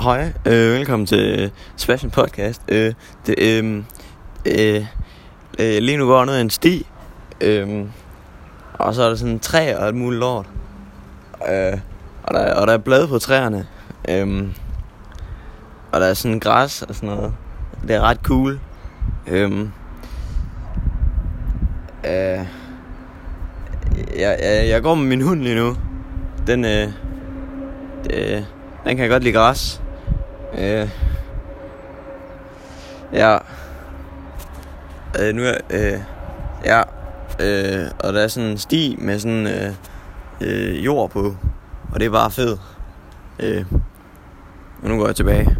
Hej, øh, velkommen til Sebastian Podcast. Øh, det, øh, øh, øh, lige nu går jeg ned ad en sti, øh, og så er der sådan en træ og alt muligt lort. Øh, og, der, og der er blade på træerne. Øh, og der er sådan græs og sådan noget. Det er ret cool. Øh, øh, jeg, jeg, jeg går med min hund lige nu. Den, øh, det, den kan jeg godt lide græs. Øh, ja. Øh, nu er, øh, ja. Øh, og der er sådan en sti med sådan øh, øh, jord på. Og det er bare fedt. Øh, og nu går jeg tilbage.